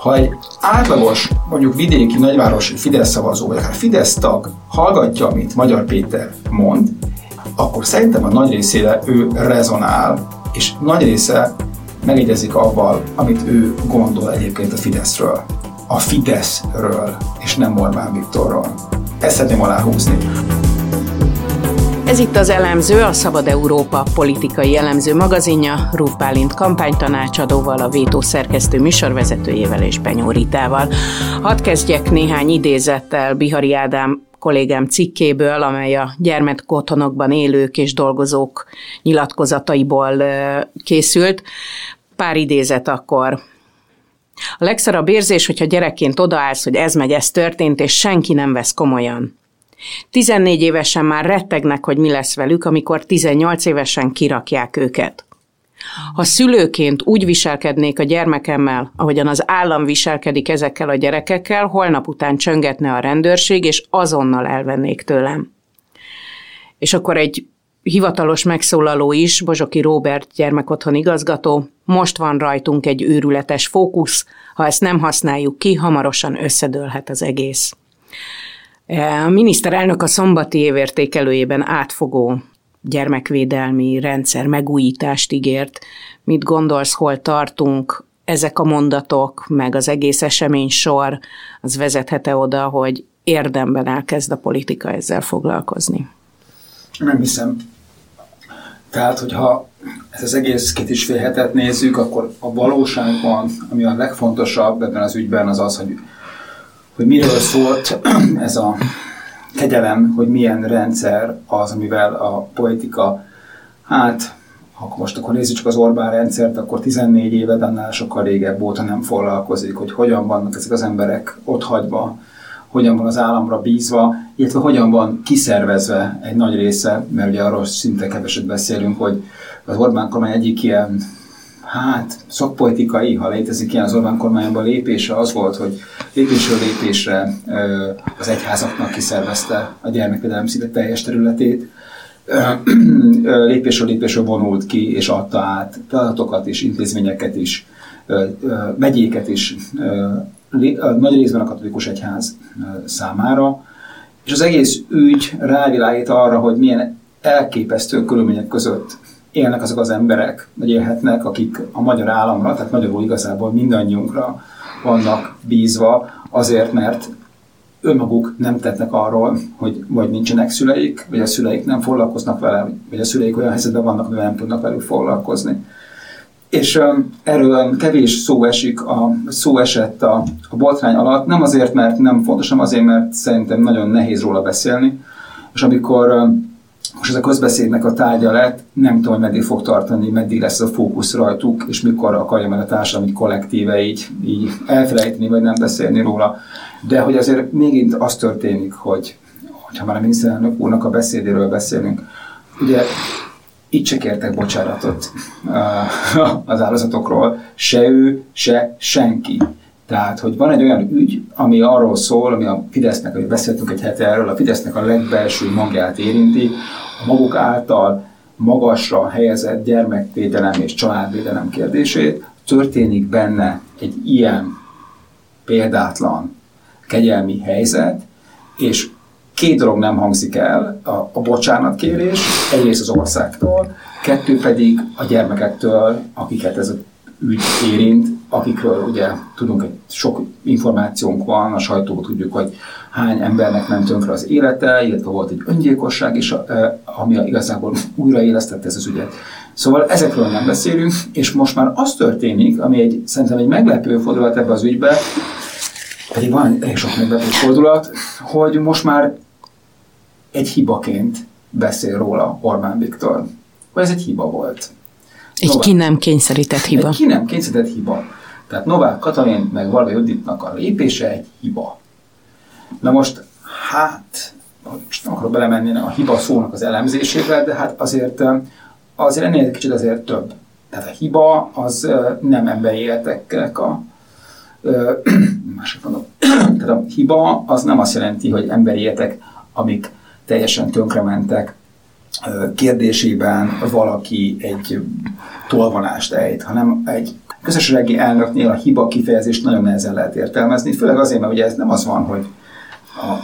Ha egy átlagos, mondjuk vidéki nagyvárosi Fidesz szavazó, vagy akár Fidesz tag hallgatja, amit Magyar Péter mond, akkor szerintem a nagy részére ő rezonál, és nagy része megegyezik avval, amit ő gondol egyébként a Fideszről. A Fideszről, és nem Orbán Viktorról. Ezt szeretném aláhúzni. Ez itt az elemző, a Szabad Európa politikai elemző magazinja, Rúf Bálint kampánytanácsadóval, a Vétó szerkesztő műsorvezetőjével és Benyóritával. Hadd kezdjek néhány idézettel Bihari Ádám kollégám cikkéből, amely a gyermekotthonokban élők és dolgozók nyilatkozataiból készült. Pár idézet akkor. A legszarabb érzés, hogyha gyerekként odaállsz, hogy ez meg ez történt, és senki nem vesz komolyan. 14 évesen már rettegnek, hogy mi lesz velük, amikor 18 évesen kirakják őket. Ha szülőként úgy viselkednék a gyermekemmel, ahogyan az állam viselkedik ezekkel a gyerekekkel, holnap után csöngetne a rendőrség, és azonnal elvennék tőlem. És akkor egy hivatalos megszólaló is, Bozsoki Róbert gyermekotthon igazgató, most van rajtunk egy őrületes fókusz, ha ezt nem használjuk ki, hamarosan összedőlhet az egész. A miniszterelnök a szombati évértékelőjében átfogó gyermekvédelmi rendszer megújítást ígért. Mit gondolsz, hol tartunk? Ezek a mondatok, meg az egész esemény sor, az vezethet-e oda, hogy érdemben elkezd a politika ezzel foglalkozni? Nem hiszem. Tehát, hogyha ezt az egész két is félhetet nézzük, akkor a valóságban, ami a legfontosabb ebben az ügyben, az az, hogy hogy miről szólt ez a kegyelem, hogy milyen rendszer az, amivel a politika, hát ha most akkor nézzük csak az Orbán rendszert, akkor 14 éve, annál sokkal régebb óta nem foglalkozik, hogy hogyan vannak ezek az emberek ott hagyva, hogyan van az államra bízva, illetve hogyan van kiszervezve egy nagy része, mert ugye arról szinte keveset beszélünk, hogy az Orbán kormány egyik ilyen hát szakpolitikai, ha létezik ilyen az Orbán kormányban lépése az volt, hogy lépésről lépésre az egyházaknak kiszervezte a gyermekvédelem szinte teljes területét, lépésről lépésről vonult ki, és adta át feladatokat is, intézményeket is, megyéket is, nagy részben a katolikus egyház számára, és az egész ügy rávilágít arra, hogy milyen elképesztő körülmények között élnek azok az emberek, vagy élhetnek, akik a magyar államra, tehát magyarul igazából mindannyiunkra vannak bízva, azért, mert önmaguk nem tettnek arról, hogy vagy nincsenek szüleik, vagy a szüleik nem foglalkoznak vele, vagy a szüleik olyan helyzetben vannak, hogy nem tudnak velük foglalkozni. És um, erről kevés szó esik, a, szó esett a, a botrány alatt, nem azért, mert nem fontos, hanem azért, mert szerintem nagyon nehéz róla beszélni. És amikor um, most ez a közbeszédnek a tárgya lett, nem tudom, meddig fog tartani, meddig lesz a fókusz rajtuk, és mikor akarja meg a társadalmi kollektíve így, így elfelejteni, vagy nem beszélni róla. De hogy azért mégint az történik, hogy ha már a miniszterelnök úrnak a beszédéről beszélünk, ugye itt se kértek bocsánatot az áldozatokról, se ő, se senki. Tehát, hogy van egy olyan ügy, ami arról szól, ami a Fidesznek, hogy beszéltünk egy hete erről, a Fidesznek a legbelső magját érinti, a maguk által magasra helyezett gyermekvédelem és családvédelem kérdését, történik benne egy ilyen példátlan kegyelmi helyzet, és két dolog nem hangzik el, a, a bocsánatkérés, egyrészt az országtól, kettő pedig a gyermekektől, akiket ez a ügy érint, akikről ugye tudunk, hogy sok információnk van, a sajtóban tudjuk, hogy hány embernek ment tönkre az élete, illetve volt egy öngyilkosság is, ami igazából újraélesztette ez az ügyet. Szóval ezekről nem beszélünk, és most már az történik, ami egy, szerintem egy meglepő fordulat ebbe az ügybe, pedig van elég sok meglepő fordulat, hogy most már egy hibaként beszél róla Orbán Viktor. Hogy ez egy hiba volt. Egy Novák, ki nem kényszerített hiba. Egy ki nem kényszerített hiba. Tehát Novák Katalin meg Varga Juditnak a lépése egy hiba. Na most, hát, most nem akarok belemenni a hiba szónak az elemzésébe, de hát azért, azért ennél egy kicsit azért több. Tehát a hiba az nem emberi életeknek a másik mondom. Tehát a hiba az nem azt jelenti, hogy emberi életek, amik teljesen tönkrementek, kérdésében valaki egy tolvanást ejt, hanem egy közösségi elnöknél a hiba kifejezést nagyon nehezen lehet értelmezni, főleg azért, mert ugye ez nem az van, hogy a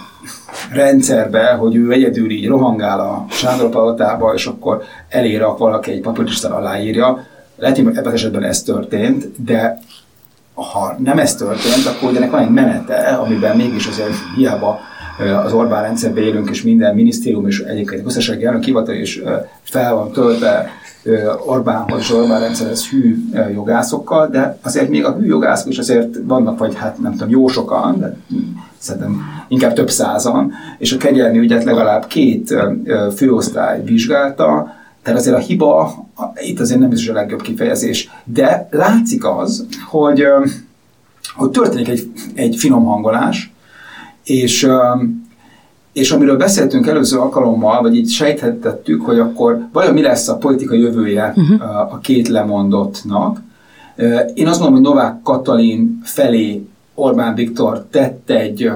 rendszerbe, hogy ő egyedül így rohangál a Sándor palotába, és akkor elér valaki egy papírtisztán aláírja. Lehet, hogy ebben az esetben ez történt, de ha nem ez történt, akkor ennek van egy menete, amiben mégis azért hiába az Orbán rendszerbe élünk, és minden minisztérium és egyébként a közösségi elnök hivatal is fel van töltve Orbánhoz Orbán rendszerhez hű jogászokkal, de azért még a hű jogászok is azért vannak, vagy hát nem tudom, jó sokan, de szerintem inkább több százan, és a kegyelmi ügyet legalább két főosztály vizsgálta, tehát azért a hiba, itt azért nem biztos a legjobb kifejezés, de látszik az, hogy, hogy történik egy, egy finom hangolás, és, és amiről beszéltünk előző alkalommal, vagy így sejthetettük, hogy akkor vajon mi lesz a politikai jövője uh-huh. a két lemondottnak. Én azt gondolom, hogy Novák Katalin felé Orbán Viktor tett egy,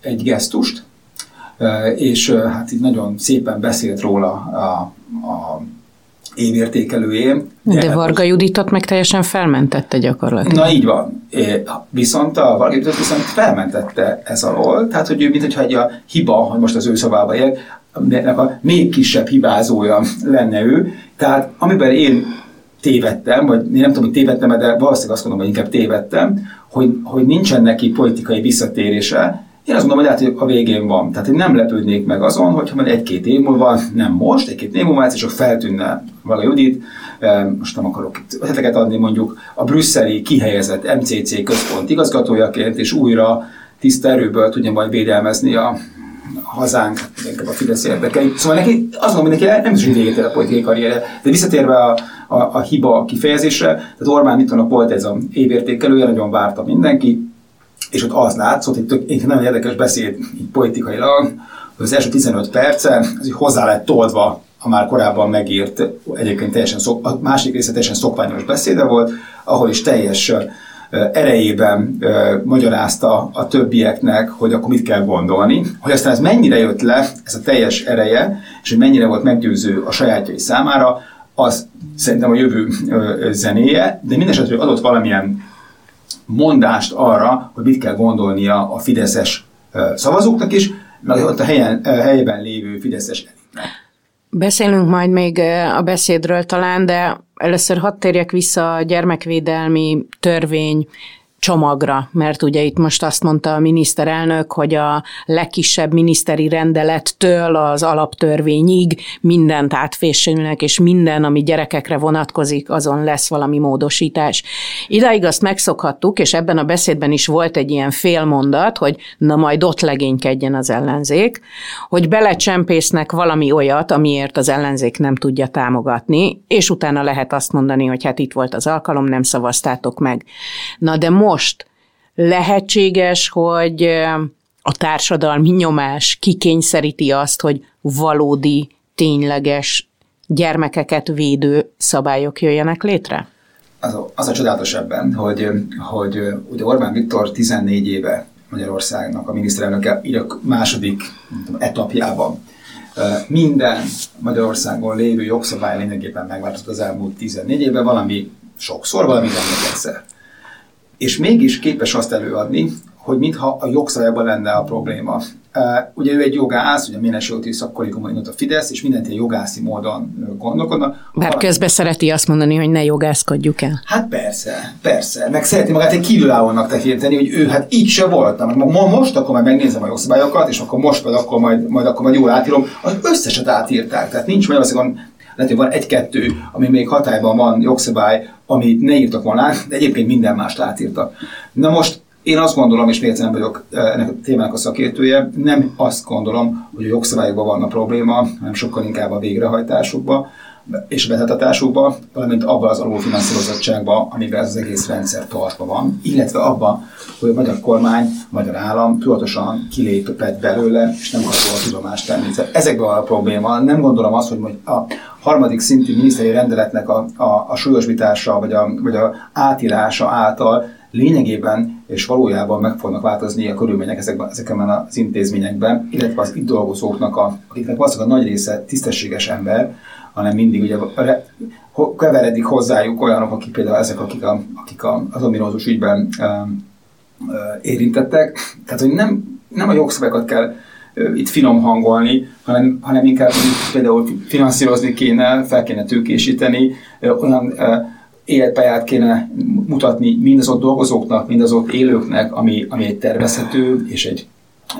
egy gesztust, és hát így nagyon szépen beszélt róla a, a évértékelőjén. De, de Varga Juditot meg teljesen felmentette gyakorlatilag. Na így van. Viszont a Varga Juditot viszont felmentette ez alól, tehát hogy ő, mint hogyha egy a hiba, hogy most az ő szavába él, ennek a még kisebb hibázója lenne ő. Tehát amiben én tévedtem, vagy én nem tudom, hogy tévedtem de valószínűleg azt mondom, hogy inkább tévedtem, hogy, hogy nincsen neki politikai visszatérése, én azt mondom, hogy lehet, hogy a végén van. Tehát én nem lepődnék meg azon, hogyha majd egy-két év múlva, nem most, egy-két év múlva egyszer csak feltűnne Vala Judit, most nem akarok itt adni, mondjuk a brüsszeli kihelyezett MCC központ igazgatójaként, és újra tiszta erőből tudja majd védelmezni a, hazánk, inkább a Fidesz érdekeit. Szóval neki azt mondom, hogy neki nem is véget a politikai karrierje. De visszatérve a, a, a hiba kifejezésre, tehát Orbán mit volt ez a évértékelője, nagyon várta mindenki, és ott az látszott, hogy tök, egy nagyon érdekes beszéd így politikailag, hogy az első 15 perce az hozzá lett toldva a már korábban megírt, egyébként teljesen szok, a másik része teljesen szokványos beszéde volt, ahol is teljes erejében magyarázta a többieknek, hogy akkor mit kell gondolni, hogy aztán ez mennyire jött le, ez a teljes ereje, és hogy mennyire volt meggyőző a sajátjai számára, az szerintem a jövő zenéje, de mindesetre adott valamilyen mondást arra, hogy mit kell gondolnia a fideszes szavazóknak is, meg ott a helyen, helyben lévő fideszes elitnek. Beszélünk majd még a beszédről talán, de először hadd térjek vissza a gyermekvédelmi törvény csomagra, mert ugye itt most azt mondta a miniszterelnök, hogy a legkisebb miniszteri rendelettől az alaptörvényig mindent átfésülnek, és minden, ami gyerekekre vonatkozik, azon lesz valami módosítás. Idáig azt megszokhattuk, és ebben a beszédben is volt egy ilyen félmondat, hogy na majd ott legénykedjen az ellenzék, hogy belecsempésznek valami olyat, amiért az ellenzék nem tudja támogatni, és utána lehet azt mondani, hogy hát itt volt az alkalom, nem szavaztátok meg. Na de most most lehetséges, hogy a társadalmi nyomás kikényszeríti azt, hogy valódi, tényleges gyermekeket védő szabályok jöjjenek létre? Az a, az a csodálatos ebben, hogy, hogy ugye Orbán Viktor 14 éve Magyarországnak a miniszterelnöke, így a második tudom, etapjában minden Magyarországon lévő jogszabály lényegében megváltozott az elmúlt 14 évben, valami sokszor, valami egyszer és mégis képes azt előadni, hogy mintha a jogszabályban lenne a probléma. Ugye ő egy jogász, ugye Ménes Jóti szakkorikumon a Fidesz, és mindent egy jogászi módon gondolkodnak. Bár valami... közben szereti azt mondani, hogy ne jogászkodjuk el. Hát persze, persze. Meg szereti magát egy kívülállónak tekinteni, hogy ő hát így se voltam. Ma, most akkor majd megnézem a jogszabályokat, és akkor most majd akkor majd, majd, akkor majd jól átírom. Az összeset átírták. Tehát nincs Magyarországon lehet, hogy van egy-kettő, ami még hatályban van, jogszabály, amit ne írtak volna, de egyébként minden mást átírtak. Na most én azt gondolom, és még nem vagyok eh, ennek a témának a szakértője, nem azt gondolom, hogy a jogszabályokban van a probléma, hanem sokkal inkább a végrehajtásukban és a betartatásukba, valamint abban az alulfinanszírozottságban, amiben ez az egész rendszer tartva van, illetve abban, hogy a magyar kormány, a magyar állam tudatosan kilépett belőle, és nem akar a tudomást tenni. Ezekben a probléma. Nem gondolom azt, hogy a harmadik szintű miniszteri rendeletnek a, a, a súlyosbítása, vagy a, vagy a átírása által lényegében és valójában meg fognak változni a körülmények ezekben, ezekben az intézményekben, illetve az itt dolgozóknak, a, akiknek valószínűleg a nagy része tisztességes ember, hanem mindig ugye keveredik hozzájuk olyanok, akik például ezek, akik, a, akik a, az ominózus ügyben ö, ö, érintettek. Tehát, hogy nem, nem a jogszabályokat kell itt finom hangolni, hanem, hanem inkább például finanszírozni kéne, fel kéne tőkésíteni, olyan életpályát kéne mutatni mind az ott dolgozóknak, mind az ott élőknek, ami, ami egy tervezhető és egy,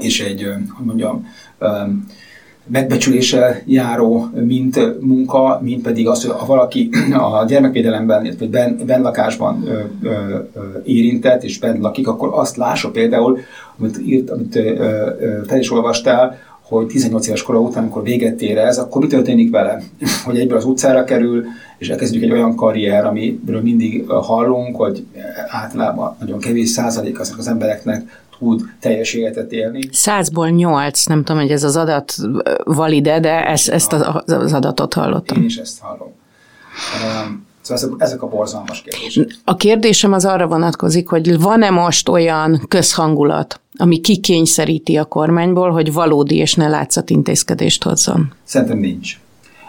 és egy hogy mondjam, megbecsüléssel járó, mint munka, mint pedig az, hogy ha valaki a gyermekvédelemben, vagy ben, benlakásban ö, ö, ö, érintett, és bent lakik, akkor azt lássa például, amit, írt, amit ö, is olvastál, hogy 18 éves kora után, amikor véget ér ez, akkor mi történik vele? Hogy egyből az utcára kerül, és elkezdjük egy olyan karrier, amiről mindig hallunk, hogy általában nagyon kevés százalék az embereknek tud teljes életet élni. Százból nyolc, nem tudom, hogy ez az adat valide, de ezt, ezt az adatot hallottam. Én is ezt hallom. Szóval ezek a borzalmas kérdések. A kérdésem az arra vonatkozik, hogy van-e most olyan közhangulat, ami kikényszeríti a kormányból, hogy valódi és ne látszat intézkedést hozzon? Szerintem nincs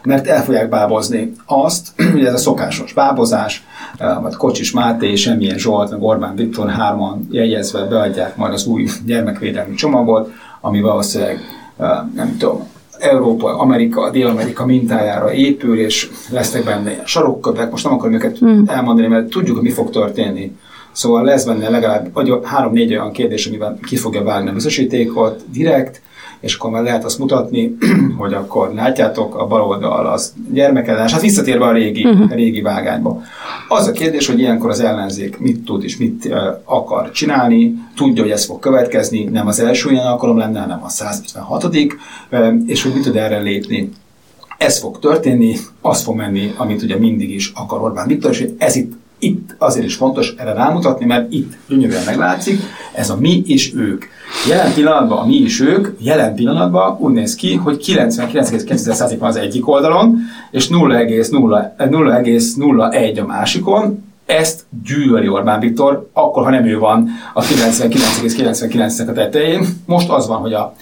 mert el fogják bábozni azt, hogy ez a szokásos bábozás, eh, vagy Kocsis Máté, semmilyen Zsolt, meg Orbán Viktor hárman jegyezve beadják majd az új gyermekvédelmi csomagot, ami valószínűleg eh, nem tudom, Európa, Amerika, Dél-Amerika mintájára épül, és lesznek benne sarokkövek, most nem akarom őket hmm. elmondani, mert tudjuk, hogy mi fog történni. Szóval lesz benne legalább három-négy olyan kérdés, amiben ki fogja vágni a biztosítékot direkt, és akkor már lehet azt mutatni, hogy akkor látjátok, a bal oldal az gyermekellenes, hát visszatérve a régi, uh-huh. régi vágányba. Az a kérdés, hogy ilyenkor az ellenzék mit tud és mit uh, akar csinálni, tudja, hogy ez fog következni, nem az első ilyen alkalom lenne, hanem a 156 uh, és hogy mit tud erre lépni. Ez fog történni, az fog menni, amit ugye mindig is akar Orbán Viktor, és ez itt itt azért is fontos erre rámutatni, mert itt gyönyörűen meglátszik, ez a mi és ők. Jelen pillanatban a mi és ők, jelen pillanatban úgy néz ki, hogy 99,9% van az egyik oldalon, és 0,01 a másikon, ezt gyűlöli Orbán Viktor, akkor, ha nem ő van a 99,99-nek a tetején. Most az van, hogy a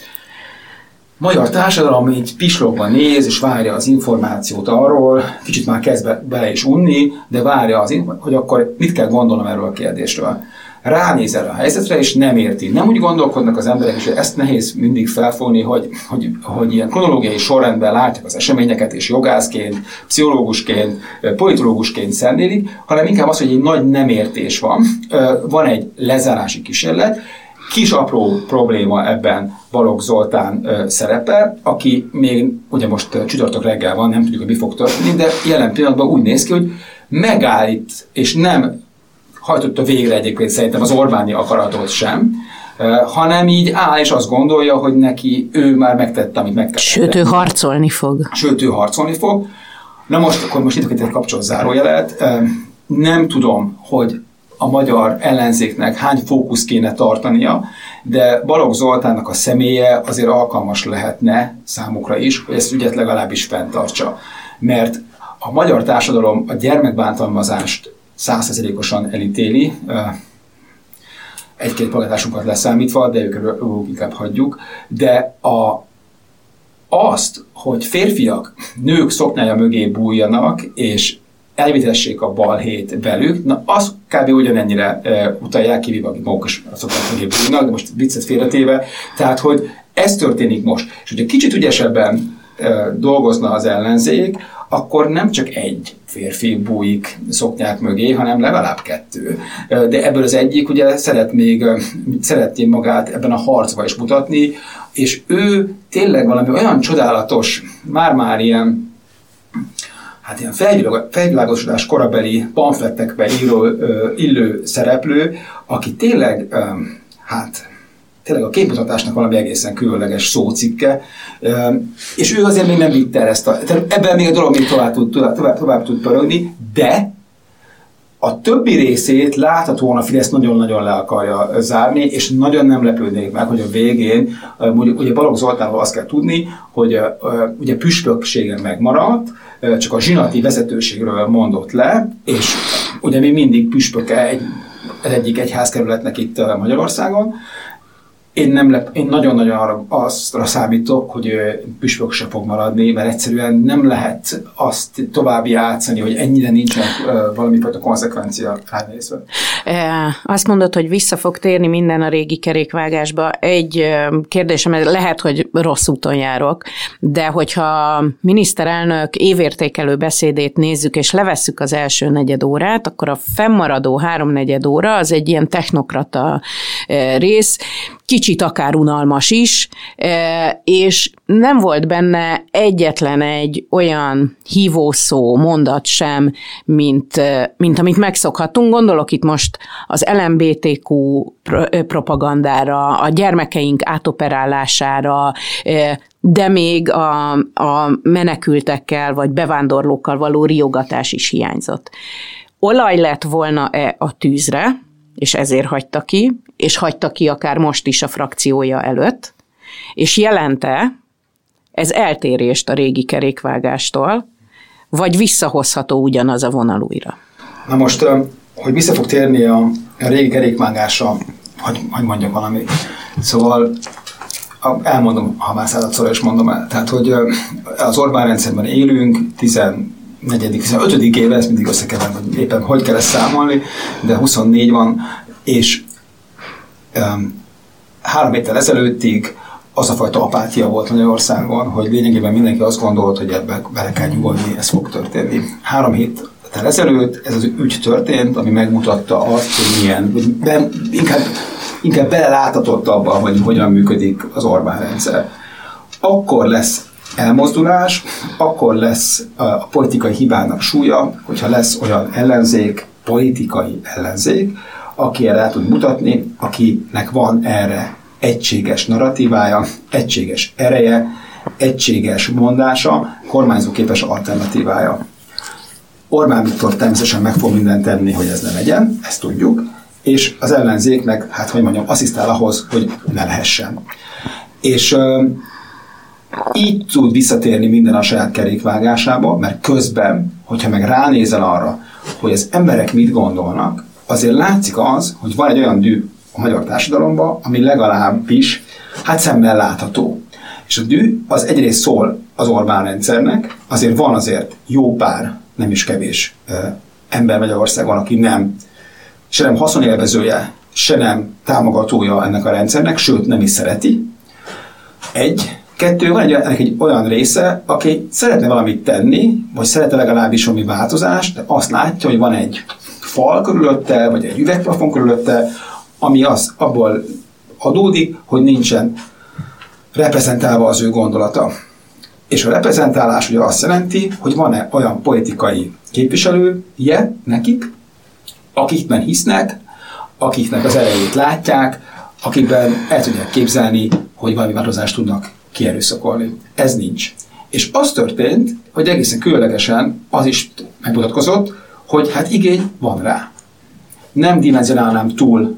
magyar társadalom így pislogva néz, és várja az információt arról, kicsit már kezd be, bele is unni, de várja, az, hogy akkor mit kell gondolnom erről a kérdésről. Ránéz erre a helyzetre, és nem érti. Nem úgy gondolkodnak az emberek, és ezt nehéz mindig felfogni, hogy, hogy, hogy ilyen kronológiai sorrendben látják az eseményeket, és jogászként, pszichológusként, politológusként szemlélik, hanem inkább az, hogy egy nagy nem értés van. Van egy lezárási kísérlet, Kis apró probléma ebben Balogh Zoltán szerepe, aki még ugye most csütörtök reggel van, nem tudjuk, hogy mi fog történni, de jelen pillanatban úgy néz ki, hogy megállít, és nem hajtotta végre egyébként szerintem az Orbáni akaratot sem, hanem így áll és azt gondolja, hogy neki ő már megtette, amit meg kell Sőt, ő harcolni fog. Sőt, ő harcolni fog. Na most, akkor most itt egy kapcsolat zárójelet. Nem tudom, hogy a magyar ellenzéknek hány fókusz kéne tartania, de Balogh Zoltánnak a személye azért alkalmas lehetne számukra is, hogy ezt ügyet legalábbis fenntartsa. Mert a magyar társadalom a gyermekbántalmazást százszerzelékosan elítéli, egy-két palatásunkat leszámítva, de őket inkább hagyjuk, de a, azt, hogy férfiak nők szoknája mögé bújjanak, és elvitessék a balhét velük, na az kb. ugyanennyire e, utalják, kivéve akik maguk is szokták de most viccet félretéve, tehát hogy ez történik most. És hogyha kicsit ügyesebben e, dolgozna az ellenzék, akkor nem csak egy férfi bújik szoknyák mögé, hanem legalább kettő. De ebből az egyik ugye szeret még, szeretné magát ebben a harcba is mutatni, és ő tényleg valami olyan csodálatos, már-már ilyen hát ilyen felvilágosodás korabeli pamflettekbe író, illő szereplő, aki tényleg, hát tényleg a képmutatásnak valami egészen különleges szócikke, és ő azért még nem vitte el ezt a, ebben még a dolog még tovább tud, tovább, tovább, tud pörögni, de a többi részét láthatóan a Fidesz nagyon-nagyon le akarja zárni, és nagyon nem lepődnék meg, hogy a végén, ugye Balogh Zoltánról azt kell tudni, hogy ugye püspökségen megmaradt, csak a zsinati vezetőségről mondott le, és ugye még mindig püspöke egy, egyik egyházkerületnek itt Magyarországon, én, nem lep, én nagyon-nagyon arra, aztra számítok, hogy püspök se fog maradni, mert egyszerűen nem lehet azt tovább játszani, hogy ennyire nincsen valami fajta konzekvencia ránézve. Azt mondod, hogy vissza fog térni minden a régi kerékvágásba. Egy kérdésem, lehet, hogy rossz úton járok, de hogyha miniszterelnök évértékelő beszédét nézzük, és levesszük az első negyed órát, akkor a fennmaradó háromnegyed óra az egy ilyen technokrata rész, kicsit akár unalmas is, e, és nem volt benne egyetlen egy olyan hívószó, mondat sem, mint, e, mint amit megszokhatunk. Gondolok itt most az LMBTQ propagandára, a gyermekeink átoperálására, e, de még a, a menekültekkel vagy bevándorlókkal való riogatás is hiányzott. Olaj lett volna-e a tűzre, és ezért hagyta ki, és hagyta ki akár most is a frakciója előtt, és jelente ez eltérést a régi kerékvágástól, vagy visszahozható ugyanaz a vonal újra? Na most, hogy vissza fog térni a, a régi kerékvágásra, hogy, hogy mondjak valami. Szóval elmondom, ha már századszor is mondom el. Tehát, hogy az Orbán rendszerben élünk, 14. 15. éve, ezt mindig összekeverem, hogy éppen hogy kell ezt számolni, de 24 van, és um, három héttel ezelőttig az a fajta apátia volt Magyarországon, hogy lényegében mindenki azt gondolt, hogy ebbe bele kell nyugodni, ez fog történni. Három héttel ezelőtt ez az ügy történt, ami megmutatta azt, hogy milyen, hogy be, inkább, inkább beleláthatott abban, hogy hogyan működik az Orbán rendszer. Akkor lesz elmozdulás, akkor lesz a politikai hibának súlya, hogyha lesz olyan ellenzék, politikai ellenzék, aki erre tud mutatni, akinek van erre egységes narratívája, egységes ereje, egységes mondása, kormányzóképes alternatívája. Orbán Viktor természetesen meg fog mindent tenni, hogy ez ne legyen, ezt tudjuk, és az ellenzék meg, hát hogy mondjam, asszisztál ahhoz, hogy ne lehessen. És így tud visszatérni minden a saját kerékvágásába, mert közben, hogyha meg ránézel arra, hogy az emberek mit gondolnak, azért látszik az, hogy van egy olyan dű a magyar társadalomban, ami legalábbis hát szemmel látható. És a dű az egyrészt szól az Orbán rendszernek, azért van azért jó pár, nem is kevés ember Magyarországon, aki nem, se nem haszonélvezője, se nem támogatója ennek a rendszernek, sőt nem is szereti. Egy. Kettő, van egy, egy olyan része, aki szeretne valamit tenni, vagy szeretne legalábbis valami változást, de azt látja, hogy van egy fal körülötte, vagy egy üvegplafon körülötte, ami az abból adódik, hogy nincsen reprezentálva az ő gondolata. És a reprezentálás ugye azt jelenti, hogy van-e olyan politikai képviselője nekik, akikben hisznek, akiknek az erejét látják, akikben el tudják képzelni, hogy valami változást tudnak kierőszakolni. Ez nincs. És az történt, hogy egészen különlegesen az is megmutatkozott, hogy hát igény van rá. Nem dimenzionálnám túl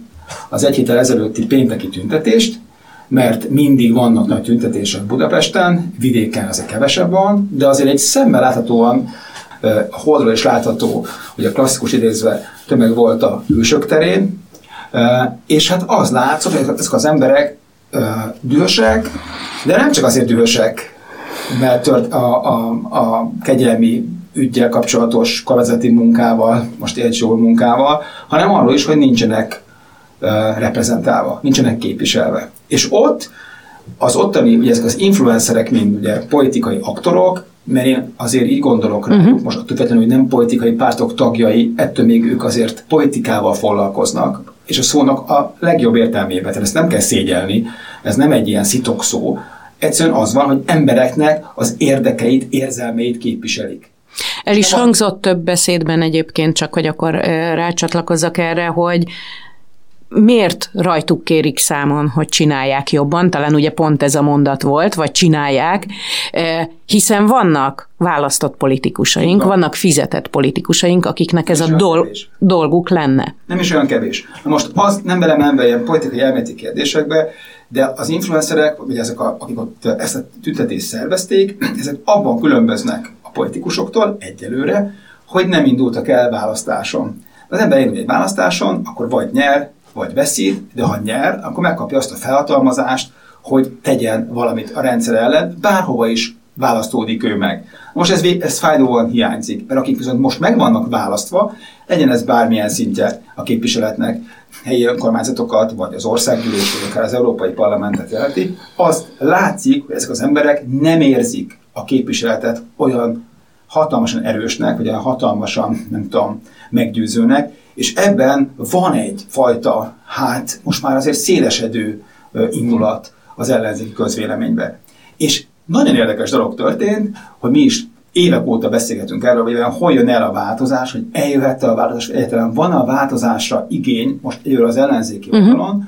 az egy héttel ezelőtti pénteki tüntetést, mert mindig vannak nagy tüntetések Budapesten, vidéken ezek kevesebb van, de azért egy szemmel láthatóan, a holdról is látható, hogy a klasszikus idézve tömeg volt a hősök terén, és hát az látszott, hogy ezek az emberek dühösek, de nem csak azért dühösek, mert tört a, a, a kegyelmi ügyel kapcsolatos kormányzati munkával, most egy jól munkával, hanem arról is, hogy nincsenek reprezentálva, nincsenek képviselve. És ott az ottani, ugye ezek az influencerek, mint ugye politikai aktorok, mert én azért így gondolok rá, uh-huh. most attól hogy nem politikai pártok tagjai, ettől még ők azért politikával foglalkoznak, és a szónak a legjobb értelmében, tehát ezt nem kell szégyelni, ez nem egy ilyen szitok szó, egyszerűen az van, hogy embereknek az érdekeit, érzelmeit képviselik. El is hangzott több beszédben egyébként, csak hogy akkor rácsatlakozzak erre, hogy miért rajtuk kérik számon, hogy csinálják jobban, talán ugye pont ez a mondat volt, vagy csinálják, hiszen vannak választott politikusaink, Van. vannak fizetett politikusaink, akiknek ez nem a dol- dolguk lenne. Nem is olyan kevés. Na most az nem belemenve ilyen politikai elméleti kérdésekbe, de az influencerek, vagy ezek, a, akik ott ezt a tüntetést szervezték, ezek abban különböznek politikusoktól egyelőre, hogy nem indultak el választáson. Az ember indul egy választáson, akkor vagy nyer, vagy veszít, de ha nyer, akkor megkapja azt a felhatalmazást, hogy tegyen valamit a rendszer ellen, bárhova is választódik ő meg. Most ez, ez fájdóan hiányzik, mert akik viszont most meg vannak választva, legyen ez bármilyen szintje a képviseletnek, helyi önkormányzatokat, vagy az országgyűlés, vagy akár az Európai Parlamentet jelenti, azt látszik, hogy ezek az emberek nem érzik a képviseletet olyan hatalmasan erősnek, vagy hatalmasan, nem tudom, meggyőzőnek, és ebben van egy fajta, hát most már azért szélesedő indulat az ellenzéki közvéleménybe. És nagyon érdekes dolog történt, hogy mi is évek óta beszélgetünk erről, hogy hol jön el a változás, hogy eljöhet a változás, egyáltalán van a változásra igény, most egyről az ellenzéki uh-huh. oldalon,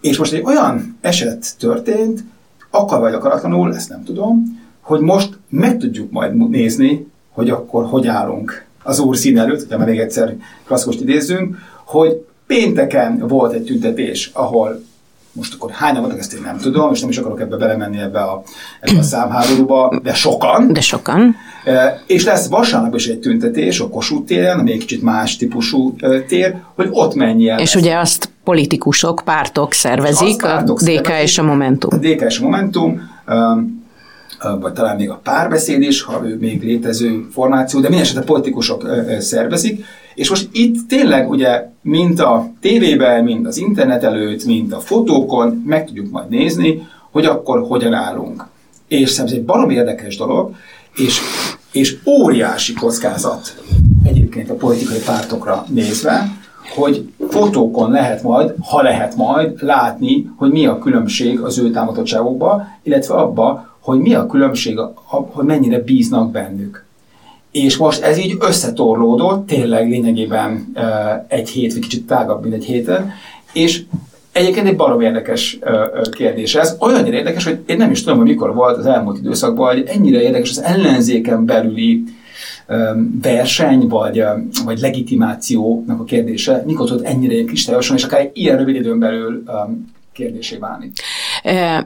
és most egy olyan eset történt, akar vagy akaratlanul, ezt nem tudom, hogy most meg tudjuk majd nézni, hogy akkor hogy állunk az úr szín előtt, hogyha már még egyszer klasszikost idézzünk, hogy pénteken volt egy tüntetés, ahol most akkor hányan voltak, ezt én nem tudom, és nem is akarok ebbe belemenni ebbe a, ebbe a számháborúba, de sokan. De sokan. E, és lesz vasárnap is egy tüntetés a Kossuth téren, ami egy kicsit más típusú e, tér, hogy ott mennyi el. És lesz. ugye azt politikusok, pártok szervezik, pártok a DK szervezik, és a Momentum. A DK és a Momentum, vagy talán még a párbeszéd is, ha ő még létező formáció, de minden esetre politikusok szervezik, és most itt tényleg ugye, mint a tévében, mint az internet előtt, mint a fotókon, meg tudjuk majd nézni, hogy akkor hogyan állunk. És szerintem ez egy barom érdekes dolog, és, és óriási kockázat egyébként a politikai pártokra nézve, hogy fotókon lehet majd, ha lehet majd látni, hogy mi a különbség az ő támogatottságokban, illetve abba, hogy mi a különbség, hogy mennyire bíznak bennük. És most ez így összetorlódott, tényleg lényegében egy hét, vagy kicsit tágabb, mint egy héten, és Egyébként egy barom érdekes kérdés ez. Olyan érdekes, hogy én nem is tudom, hogy mikor volt az elmúlt időszakban, hogy ennyire érdekes az ellenzéken belüli verseny, vagy, vagy legitimációnak a kérdése, mikor tudott ennyire kristályosan, és akár egy ilyen rövid időn belül kérdésé válni.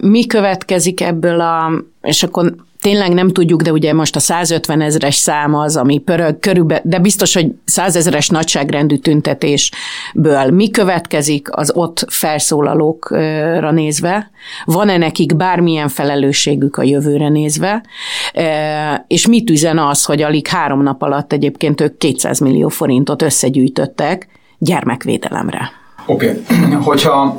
Mi következik ebből a, és akkor tényleg nem tudjuk, de ugye most a 150 ezeres szám az, ami pörög körülbelül, de biztos, hogy 100 ezeres nagyságrendű tüntetésből mi következik az ott felszólalókra nézve, van-e nekik bármilyen felelősségük a jövőre nézve, és mit üzen az, hogy alig három nap alatt egyébként ők 200 millió forintot összegyűjtöttek gyermekvédelemre. Oké, okay. hogyha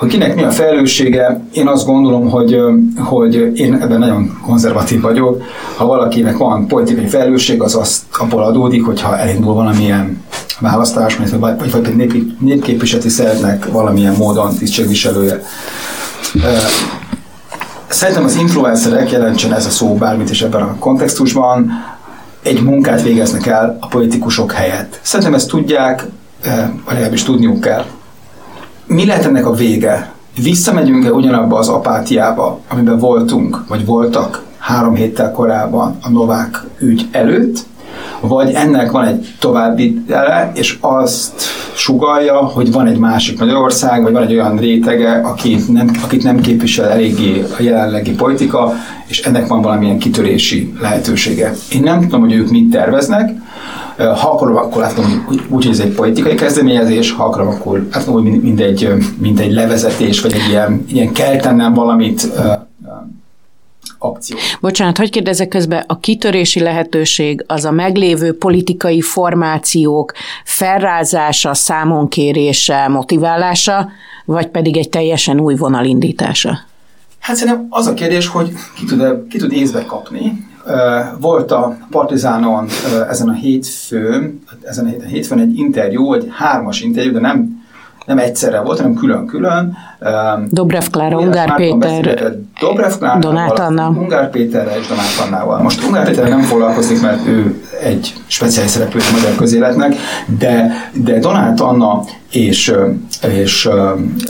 hogy kinek mi a felelőssége, én azt gondolom, hogy, hogy én ebben nagyon konzervatív vagyok. Ha valakinek van politikai felelősség, az azt abból adódik, hogyha elindul valamilyen választás, vagy, vagy, vagy nép, népképviseleti szeretnek valamilyen módon tisztségviselője. Szerintem az influencerek, jelentsen ez a szó bármit is ebben a kontextusban, egy munkát végeznek el a politikusok helyett. Szerintem ezt tudják, vagy legalábbis tudniuk kell mi lehet ennek a vége? Visszamegyünk-e ugyanabba az apátiába, amiben voltunk, vagy voltak három héttel korábban a Novák ügy előtt, vagy ennek van egy további ele, és azt sugalja, hogy van egy másik Magyarország, vagy van egy olyan rétege, akit nem, akit nem képvisel eléggé a jelenlegi politika, és ennek van valamilyen kitörési lehetősége. Én nem tudom, hogy ők mit terveznek, ha akarom, akkor látom, úgy, hogy ez egy politikai kezdeményezés, ha akarom, akkor látom, hogy mind egy, mind egy levezetés, vagy egy ilyen, ilyen kell tennem valamit akció. Bocsánat, hogy kérdezek közben, a kitörési lehetőség az a meglévő politikai formációk felrázása, számonkérése, motiválása, vagy pedig egy teljesen új vonal indítása? Hát szerintem az a kérdés, hogy ki tud, ki tud észbe kapni, volt a Partizánon ezen a hétfőn, ezen a hétfőn egy interjú, egy hármas interjú, de nem nem egyszerre volt, hanem külön-külön. Dobrev Klára, Ungár Péter, Dobrev Klára, Donát Anna. Ungár Péterrel és Donát Annával. Most Ungár Péterrel nem foglalkozik, mert ő egy speciális szereplő a magyar közéletnek, de, de Donát Anna és, és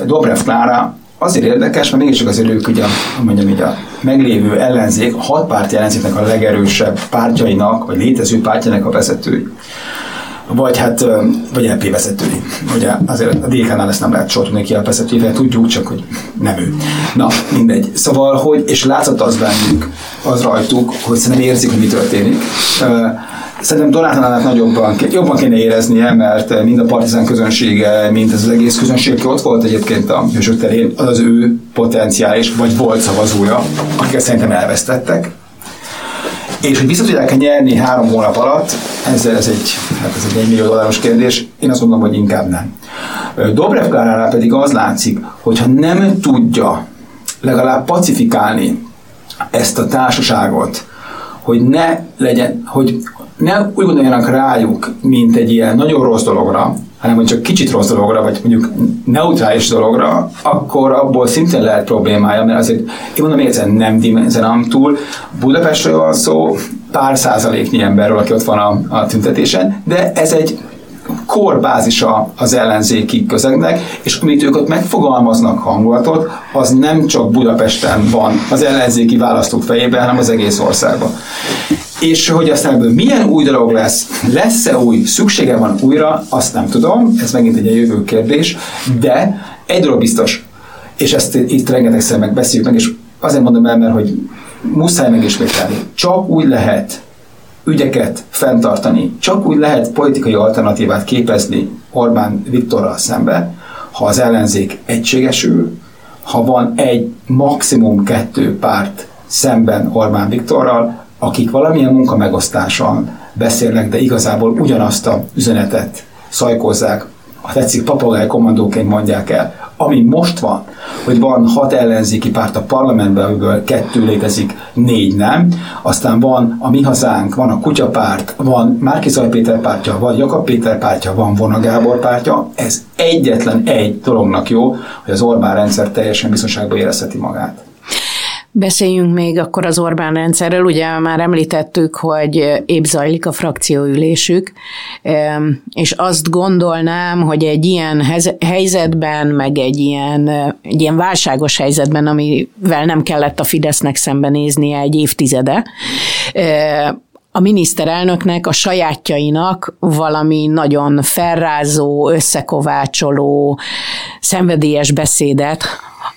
Dobrev Klára azért érdekes, mert mégiscsak azért ők ugye, mondjam így a meglévő ellenzék, a hat párti ellenzéknek a legerősebb pártjainak, vagy létező pártjának a vezetői. Vagy hát, vagy LP vezetői. Ugye azért a DK-nál ezt nem lehet sortolni ki a vezetőivel, tudjuk, csak hogy nem ő. Na, mindegy. Szóval, hogy, és látszott az bennük, az rajtuk, hogy szerintem érzik, hogy mi történik. Szerintem Donátánál nagyobban, jobban kéne éreznie, mert mind a partizán közönsége, mind ez az egész közönség, aki ott volt egyébként a hősök terén, az ő potenciális, vagy volt szavazója, akiket szerintem elvesztettek. És hogy vissza tudják nyerni három hónap alatt, ez, ez, egy, hát ez egy 1 millió dolláros kérdés, én azt mondom, hogy inkább nem. Dobrev Kláránál pedig az látszik, hogyha nem tudja legalább pacifikálni ezt a társaságot, hogy ne legyen, hogy ne úgy gondoljanak rájuk, mint egy ilyen nagyon rossz dologra, hanem hogy csak kicsit rossz dologra, vagy mondjuk neutrális dologra, akkor abból szintén lehet problémája, mert azért, én mondom még egyszer, nem dimenzionálom túl, Budapestről van szó, pár százaléknyi emberről, aki ott van a, a tüntetésen, de ez egy korbázisa az ellenzéki közegnek, és amit ők ott megfogalmaznak hangulatot, az nem csak Budapesten van az ellenzéki választók fejében, hanem az egész országban. És hogy aztán ebből milyen új dolog lesz, lesz-e új, szüksége van újra, azt nem tudom, ez megint egy jövő kérdés, de egy dolog biztos, és ezt itt rengetegszer megbeszéljük meg, és azért mondom el, mert hogy muszáj megismételni. Csak úgy lehet ügyeket fenntartani, csak úgy lehet politikai alternatívát képezni Orbán Viktorral szembe, ha az ellenzék egységesül, ha van egy maximum kettő párt szemben Orbán Viktorral, akik valamilyen munkamegosztással beszélnek, de igazából ugyanazt a üzenetet szajkozzák, ha tetszik, papagáj kommandóként mondják el. Ami most van, hogy van hat ellenzéki párt a parlamentben, amiből kettő létezik, négy nem, aztán van a Mi Hazánk, van a Kutyapárt, van Márkizaj Péter pártja, van Jakab Péter pártja, van Vona Gábor pártja, ez egyetlen egy dolognak jó, hogy az Orbán rendszer teljesen biztonságban érezheti magát. Beszéljünk még akkor az Orbán rendszerről. Ugye már említettük, hogy épp zajlik a frakcióülésük, és azt gondolnám, hogy egy ilyen helyzetben, meg egy ilyen, egy ilyen válságos helyzetben, amivel nem kellett a Fidesznek szembenéznie egy évtizede, a miniszterelnöknek, a sajátjainak valami nagyon felrázó, összekovácsoló, szenvedélyes beszédet,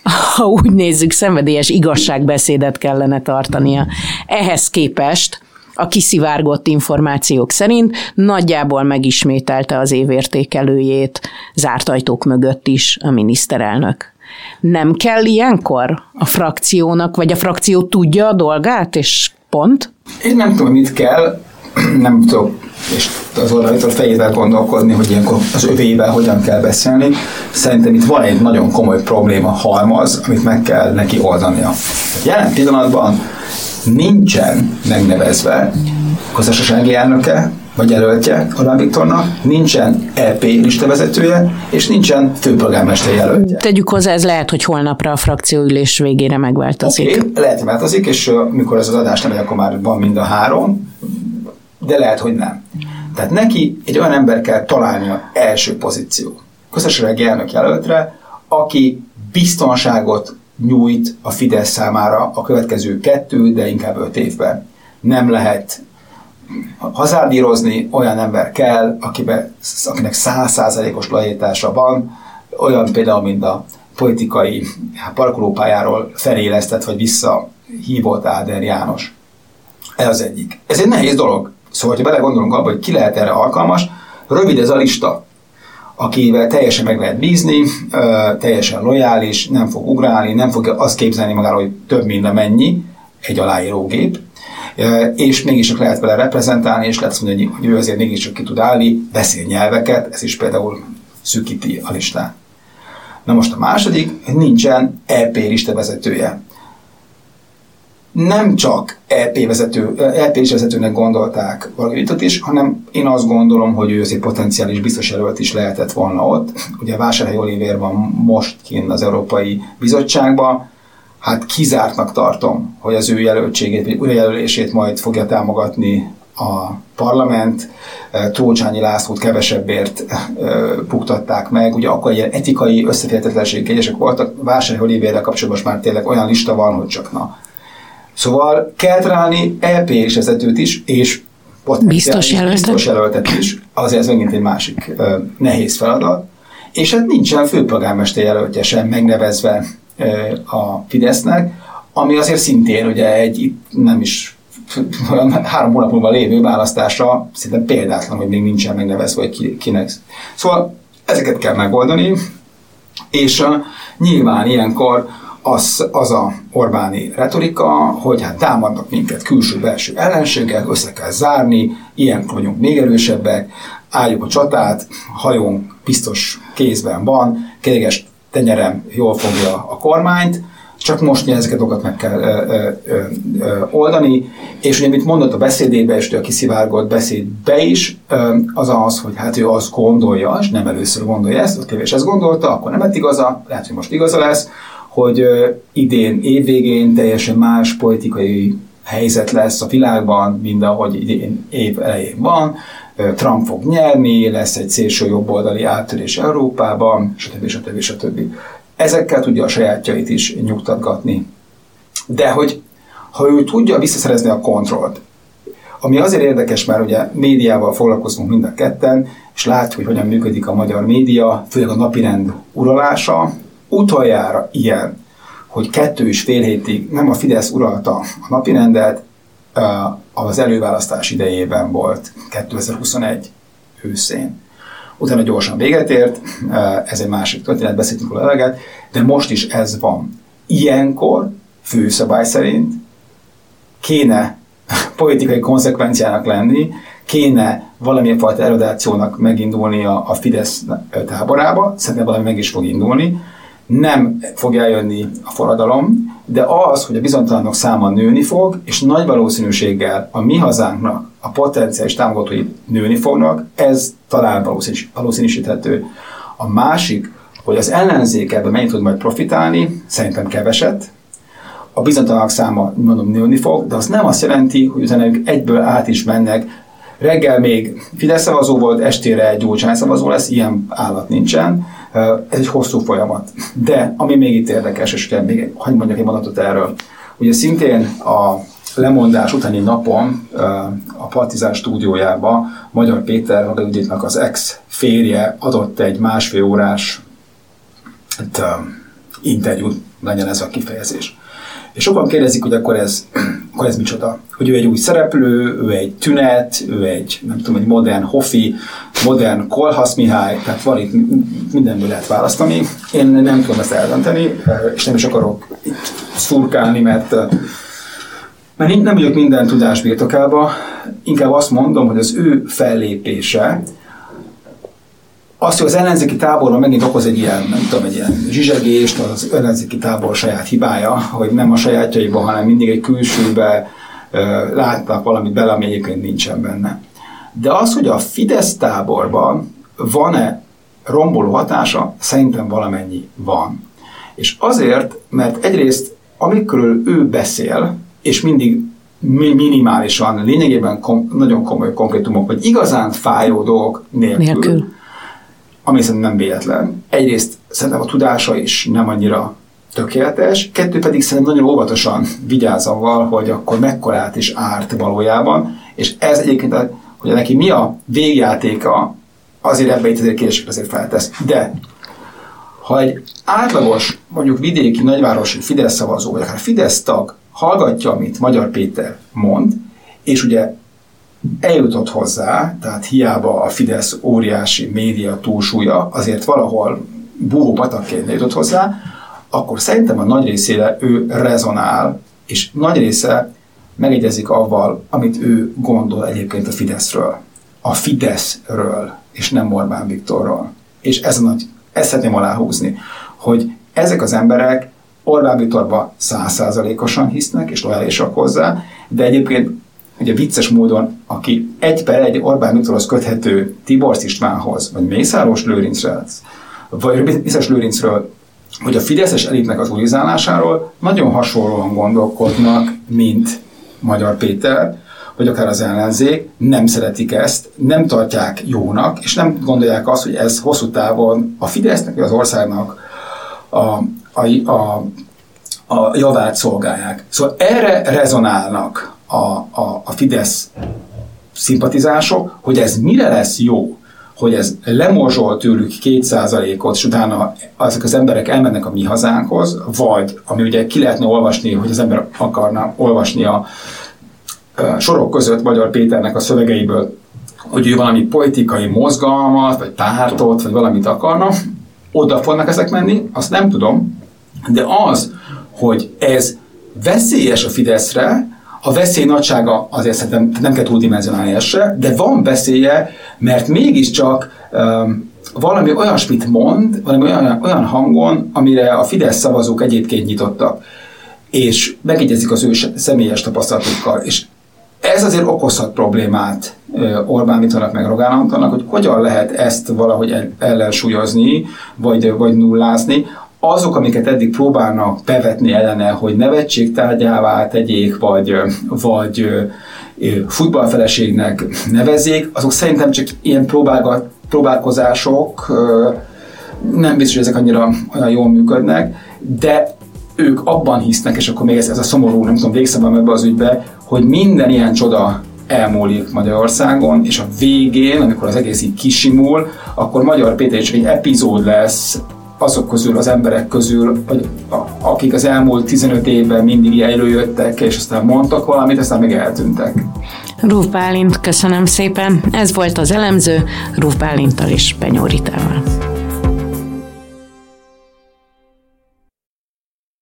ha úgy nézzük, szenvedélyes igazságbeszédet kellene tartania. Ehhez képest a kiszivárgott információk szerint nagyjából megismételte az évértékelőjét zárt ajtók mögött is a miniszterelnök. Nem kell ilyenkor a frakciónak, vagy a frakció tudja a dolgát, és pont? Én nem tudom, mit kell, nem tudom, és az oldalítól fejével gondolkodni, hogy ilyenkor az övével hogyan kell beszélni. Szerintem itt van egy nagyon komoly probléma halmaz, amit meg kell neki oldania. Jelen pillanatban nincsen megnevezve közösségi elnöke, vagy jelöltje Orbán Viktornak, nincsen EP listavezetője, és nincsen főpolgármester jelöltje. Tegyük hozzá, ez lehet, hogy holnapra a frakcióülés végére megváltozik. Okay, lehet, hogy változik, és mikor ez az adás nem akkor már van mind a három, de lehet, hogy nem. Tehát neki egy olyan ember kell találnia első pozíció. Közösségi elnök jelöltre, aki biztonságot nyújt a Fidesz számára a következő kettő, de inkább öt évben. Nem lehet hazárdírozni, olyan ember kell, akibe, akinek százszázalékos lajítása van, olyan például, mint a politikai hát, parkolópályáról felélesztett, vagy visszahívott Áder János. Ez az egyik. Ez egy nehéz dolog. Szóval, ha belegondolunk abba, hogy ki lehet erre alkalmas, rövid ez a lista, akivel teljesen meg lehet bízni, teljesen lojális, nem fog ugrálni, nem fogja azt képzelni magáról, hogy több mint mennyi, egy aláírógép, és mégis csak lehet vele reprezentálni, és lehet mondani, hogy ő azért mégiscsak ki tud állni, beszél nyelveket, ez is például szűkíti a listát. Na most a második, nincsen EP lista vezetője nem csak EP, vezető, EP is vezetőnek gondolták Varga is, hanem én azt gondolom, hogy ő azért potenciális biztos jelölt is lehetett volna ott. Ugye Vásárhely Olivér van most kint az Európai Bizottságban, hát kizártnak tartom, hogy az ő jelöltségét, vagy újrajelölését majd fogja támogatni a parlament. Trócsányi Lászlót kevesebbért buktatták meg. Ugye akkor ilyen etikai összeférhetetlenség kegyesek voltak. Vásárhely Olivérrel kapcsolatban most már tényleg olyan lista van, hogy csak na, Szóval kell találni EP és vezetőt is, és biztos, jelöltet. biztos jelöltet is. Azért ez megint egy másik uh, nehéz feladat. És hát nincsen főpolgármester jelöltje sem megnevezve uh, a Fidesznek, ami azért szintén ugye egy itt nem is három hónap múlva lévő választásra szinte példátlan, hogy még nincsen megnevezve, hogy kinek. Szóval ezeket kell megoldani, és uh, nyilván ilyenkor az, az a Orbáni retorika, hogy hát támadnak minket külső-belső ellenségek, össze kell zárni, ilyen vagyunk még erősebbek, álljuk a csatát, hajónk biztos kézben van, kéges tenyerem jól fogja a kormányt, csak most ezeket dolgokat meg kell ö, ö, ö, oldani, és ugye, amit mondott a beszédébe, és a kiszivárgott beszédbe is, ö, az az, hogy hát ő azt gondolja, és nem először gondolja ezt, ott kevés ezt gondolta, akkor nem lett igaza, lehet, hogy most igaza lesz, hogy idén évvégén teljesen más politikai helyzet lesz a világban, mint ahogy idén év elején van, Trump fog nyerni, lesz egy szélső jobboldali áttörés Európában, stb. stb. stb. Ezekkel tudja a sajátjait is nyugtatgatni. De hogy ha ő tudja visszaszerezni a kontrollt, ami azért érdekes, mert ugye médiával foglalkozunk mind a ketten, és látjuk, hogy hogyan működik a magyar média, főleg a napirend uralása. Utoljára ilyen, hogy kettő és fél hétig nem a Fidesz uralta a napirendet, az előválasztás idejében volt 2021 őszén. Utána gyorsan véget ért, ez egy másik történet, beszéltünk róla eleget, de most is ez van. Ilyenkor főszabály szerint kéne politikai konzekvenciának lenni, kéne valamilyen fajta erodációnak megindulni a, a Fidesz táborába, szerintem valami meg is fog indulni, nem fog eljönni a forradalom, de az, hogy a bizonytalanok száma nőni fog, és nagy valószínűséggel a mi hazánknak a potenciális támogatói nőni fognak, ez talán valószínűsíthető. A másik, hogy az ellenzék ebben mennyit tud majd profitálni, szerintem keveset, a bizonytalanok száma, mondom, nőni fog, de az nem azt jelenti, hogy utána ők egyből át is mennek. Reggel még Fidesz szavazó volt, estére Gyurcsány szavazó lesz, ilyen állat nincsen ez egy hosszú folyamat. De ami még itt érdekes, és ugye még hagyd mondjak egy mondatot erről. Ugye szintén a lemondás utáni napon a Partizán stúdiójába Magyar Péter, a Juditnak az ex férje adott egy másfél órás hát, interjút, legyen ez a kifejezés. És sokan kérdezik, hogy akkor ez, akkor ez micsoda. Hogy ő egy új szereplő, ő egy tünet, ő egy, nem tudom, egy modern hofi, modern Kolhasz Mihály, tehát van itt mindenből lehet választani. Én nem tudom ezt eldönteni, és nem is akarok itt szurkálni, mert mert nem vagyok minden tudás birtokába, inkább azt mondom, hogy az ő fellépése azt, hogy az ellenzéki táborban megint okoz egy ilyen, nem tudom, egy ilyen zsizsegést, az ellenzéki tábor saját hibája, hogy nem a sajátjaiban, hanem mindig egy külsőbe látnak valamit bele, ami egyébként nincsen benne. De az, hogy a Fidesz táborban van-e romboló hatása, szerintem valamennyi van. És azért, mert egyrészt, amikor ő beszél, és mindig minimálisan, lényegében kom, nagyon komoly konkrétumok, vagy igazán fájó dolgok nélkül, nélkül ami szerintem nem véletlen. Egyrészt szerintem a tudása is nem annyira tökéletes, kettő pedig szerintem nagyon óvatosan vigyáz avval, hogy akkor mekkorát is árt valójában, és ez egyébként, hogy neki mi a végjátéka, azért ebbe itt azért kérdéseket azért feltesz. De ha egy átlagos, mondjuk vidéki, nagyvárosi Fidesz szavazó, vagy akár Fidesz tag hallgatja, amit Magyar Péter mond, és ugye eljutott hozzá, tehát hiába a Fidesz óriási média túlsúlya, azért valahol búvó patakként jutott hozzá, akkor szerintem a nagy részére ő rezonál, és nagy része megegyezik avval, amit ő gondol egyébként a Fideszről. A Fideszről, és nem Orbán Viktorról. És ez a nagy, ezt szeretném aláhúzni, hogy ezek az emberek Orbán Viktorba százszázalékosan hisznek, és lojálisak hozzá, de egyébként ugye vicces módon, aki egy per egy Orbán Viktorhoz köthető Tibor Istvánhoz, vagy Mészáros Lőrincről, vagy Mészáros Lőrincről, hogy a Fideszes elitnek az ulizálásáról nagyon hasonlóan gondolkodnak, mint Magyar Péter, vagy akár az ellenzék, nem szeretik ezt, nem tartják jónak, és nem gondolják azt, hogy ez hosszú távon a Fidesznek, vagy az országnak a, a, a, a javát szolgálják. Szóval erre rezonálnak a, a, a Fidesz szimpatizások, hogy ez mire lesz jó, hogy ez lemorzsol tőlük kétszázalékot, és utána azok az emberek elmennek a mi hazánkhoz, vagy, ami ugye ki lehetne olvasni, hogy az ember akarna olvasni a sorok között Magyar Péternek a szövegeiből, hogy ő valami politikai mozgalmat, vagy pártot, vagy valamit akarna, oda fognak ezek menni, azt nem tudom, de az, hogy ez veszélyes a Fideszre, a veszély nagysága azért szerintem nem kell túldimenzionálni se, de van veszélye, mert mégiscsak um, valami olyasmit mond, valami olyan, olyan hangon, amire a Fidesz szavazók egyébként nyitottak, és megegyezik az ő személyes tapasztalatukkal, és ez azért okozhat problémát Orbán Viktornak meg Rogán Antalnak, hogy hogyan lehet ezt valahogy ellensúlyozni, vagy, vagy nullázni. Azok, amiket eddig próbálnak bevetni ellene, hogy nevetségtárgyává tegyék, vagy, vagy futballfeleségnek nevezzék, azok szerintem csak ilyen próbálkozások, nem biztos, hogy ezek annyira olyan jól működnek, de ők abban hisznek, és akkor még ez, ez a szomorú, nem tudom, végszabban ebbe az ügybe, hogy minden ilyen csoda elmúlik Magyarországon, és a végén, amikor az egész így kisimul, akkor Magyar Péter is egy epizód lesz azok közül, az emberek közül, vagy akik az elmúlt 15 évben mindig előjöttek, és aztán mondtak valamit, aztán meg eltűntek. Rúf Bálint, köszönöm szépen. Ez volt az elemző Rúf Bálintal és Benyóritával.